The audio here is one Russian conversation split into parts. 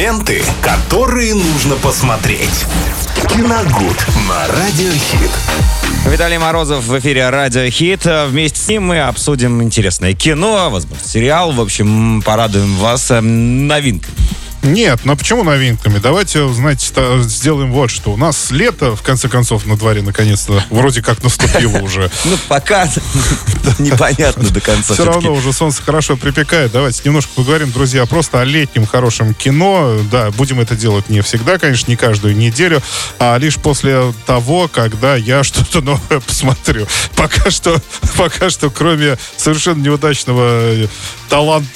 Ленты, которые нужно посмотреть. Киногуд на Радиохит. Виталий Морозов в эфире Радио Хит. Вместе с ним мы обсудим интересное кино, возможно, сериал. В общем, порадуем вас э, новинками. Нет, но почему новинками? Давайте, знаете, сделаем вот что. У нас лето, в конце концов, на дворе, наконец-то, вроде как наступило уже. Ну, пока непонятно до конца. Все равно уже солнце хорошо припекает. Давайте немножко поговорим, друзья, просто о летнем хорошем кино. Да, будем это делать не всегда, конечно, не каждую неделю, а лишь после того, когда я что-то новое посмотрю. Пока что, пока что, кроме совершенно неудачного талант,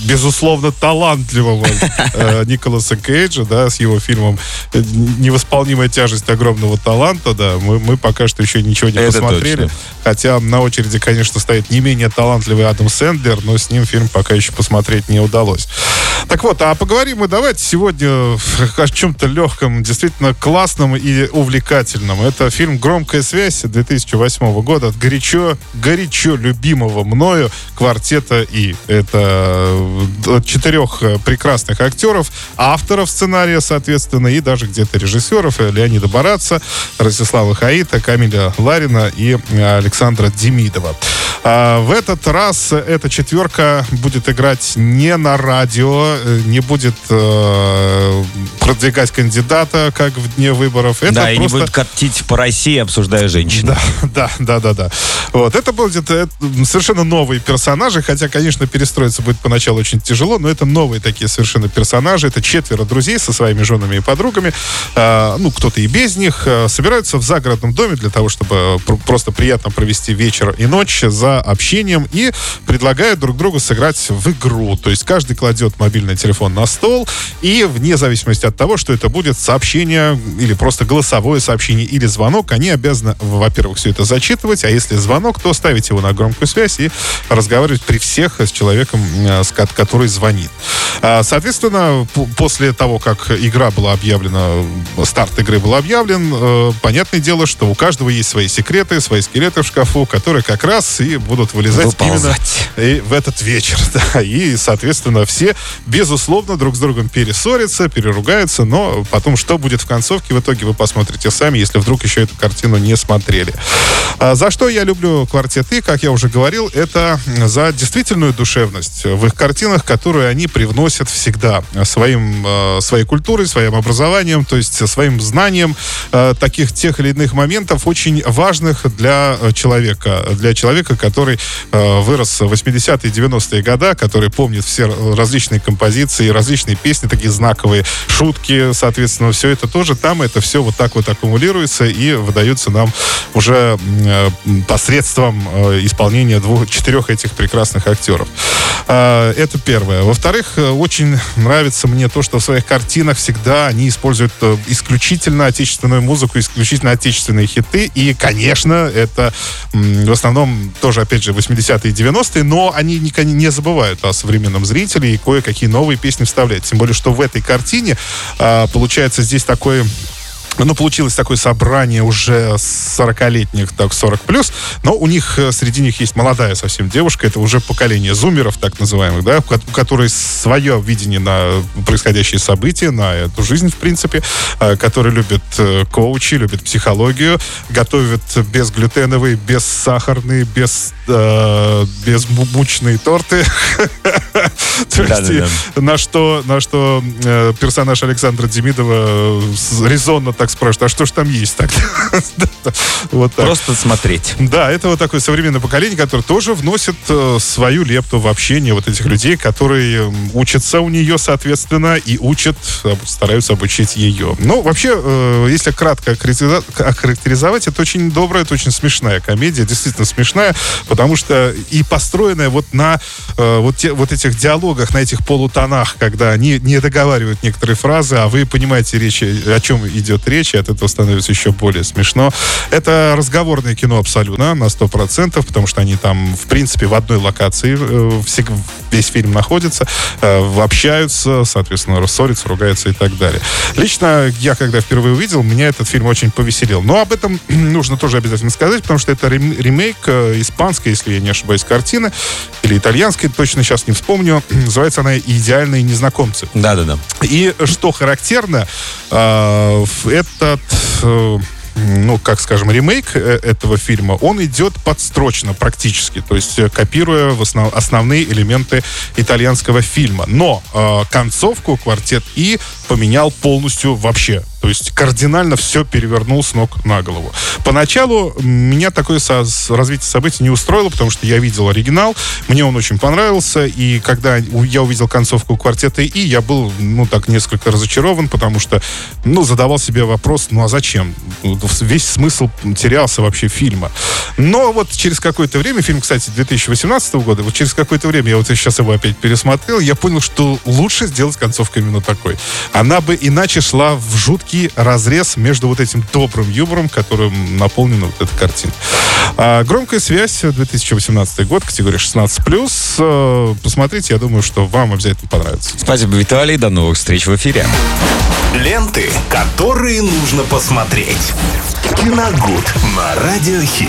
безусловно, талантливого э, Николаса Кейджа, да, с его фильмом э, «Невосполнимая тяжесть огромного таланта», да, мы, мы пока что еще ничего не Это посмотрели. Точно. Хотя на очереди, конечно, стоит не менее талантливый Адам Сэндлер, но с ним фильм пока еще посмотреть не удалось. Так вот, а поговорим мы давайте сегодня о чем-то легком, действительно классном и увлекательном. Это фильм «Громкая связь» 2008 года от горячо, горячо любимого мною квартета «И». Это э, четырех э, прекрасных актеров, авторов сценария, соответственно, и даже где-то режиссеров э, Леонида Бараца, Ростислава Хаита, Камиля Ларина и Александра Демидова. А в этот раз эта четверка будет играть не на радио, не будет э, продвигать кандидата, как в дне выборов. Это да, просто... и не будет коптить по России, обсуждая женщин. Да, да, да, да, да. Вот, это будет это, совершенно новые персонажи, хотя, конечно, перестроиться будет поначалу очень тяжело, но это новые такие совершенно персонажи. Это четверо друзей со своими женами и подругами. Э, ну, кто-то и без них. Э, собираются в загородном доме для того, чтобы просто приятно провести вечер и ночь за общением и предлагают друг другу сыграть в игру. То есть каждый кладет мобильный телефон на стол и вне зависимости от того, что это будет сообщение или просто голосовое сообщение или звонок, они обязаны, во-первых, все это зачитывать, а если звонок, то ставить его на громкую связь и разговаривать при всех с человеком, э, который звонит. А, соответственно, после того, как игра была объявлена, старт игры был объявлен, э, понятное дело, что у каждого есть свои секреты, свои скелеты в шкафу, которые как раз и будут вылезать Выползать. именно и в этот вечер. Да. И, соответственно, все, безусловно, друг с другом перессорятся, переругаются, но потом что будет в концовке, в итоге вы посмотрите сами, если вдруг еще эту картину не смотрели. А за что я люблю квартеты, как я уже говорил, это за действительную душевность в их картинах, которую они привносят всегда своим, э, своей культурой, своим образованием, то есть своим знанием э, таких тех или иных моментов, очень важных для человека, для человека, который э, вырос в 80-е 90-е годы, который помнит все различные композиции, различные песни, такие знаковые, шутки, соответственно, все это тоже там, это все вот так вот аккумулируется и выдается нам уже э, посредством э, исполнения двух, четырех этих прекрасных актеров. Э, это первое. Во-вторых, э, очень нравится мне то, что в своих картинах всегда они используют э, исключительно отечественную музыку, исключительно отечественные хиты, и, конечно, это в основном тоже, опять же, 80-е и 90-е, но они не, не забывают о современном зрителе и кое-какие новые песни вставляют. Тем более, что в этой картине а, получается здесь такой ну, получилось такое собрание уже 40-летних, так, 40 плюс, но у них, э, среди них есть молодая совсем девушка, это уже поколение зумеров, так называемых, да, у которой свое видение на происходящие события, на эту жизнь, в принципе, э, которые любят э, коучи, любят психологию, готовят безглютеновые, бессахарные, без, э, безмучные торты. То есть, на что, на что персонаж Александра Демидова резонно так спрашивают, а что ж там есть так? вот так. Просто смотреть. Да, это вот такое современное поколение, которое тоже вносит э, свою лепту в общение вот этих людей, которые учатся у нее, соответственно, и учат, стараются обучить ее. Ну, вообще, э, если кратко охарактеризовать, это очень добрая, это очень смешная комедия, действительно смешная, потому что и построенная вот на э, вот, те, вот этих диалогах, на этих полутонах, когда они не договаривают некоторые фразы, а вы понимаете речь, о чем идет речь, речи, от этого становится еще более смешно. Это разговорное кино абсолютно, на 100%, потому что они там, в принципе, в одной локации э, весь фильм находится, э, общаются, соответственно, рассорятся, ругаются и так далее. Лично я, когда впервые увидел, меня этот фильм очень повеселил. Но об этом нужно тоже обязательно сказать, потому что это ремейк э, испанской, если я не ошибаюсь, картины, или итальянской, точно сейчас не вспомню, Называется она «Идеальные незнакомцы». Да-да-да. И что характерно, э, в этот... э, ну, как скажем, ремейк э, этого фильма, он идет подстрочно практически, то есть э, копируя в основ- основные элементы итальянского фильма. Но э, концовку «Квартет И» поменял полностью вообще. То есть кардинально все перевернул с ног на голову. Поначалу меня такое со- развитие событий не устроило, потому что я видел оригинал, мне он очень понравился, и когда я увидел концовку квартета И, я был, ну, так несколько разочарован, потому что, ну, задавал себе вопрос, ну, а зачем? Весь смысл терялся вообще фильма. Но вот через какое-то время, фильм, кстати, 2018 года, вот через какое-то время, я вот сейчас его опять пересмотрел, я понял, что лучше сделать концовку именно такой. Она бы иначе шла в жуткий разрез между вот этим добрым юмором, которым наполнена вот эта картина. А, громкая связь, 2018 год, категория 16+. Э, Посмотрите, я думаю, что вам обязательно понравится. Спасибо, Виталий. До новых встреч в эфире. Ленты, которые нужно посмотреть. Киногуд на Радиохит.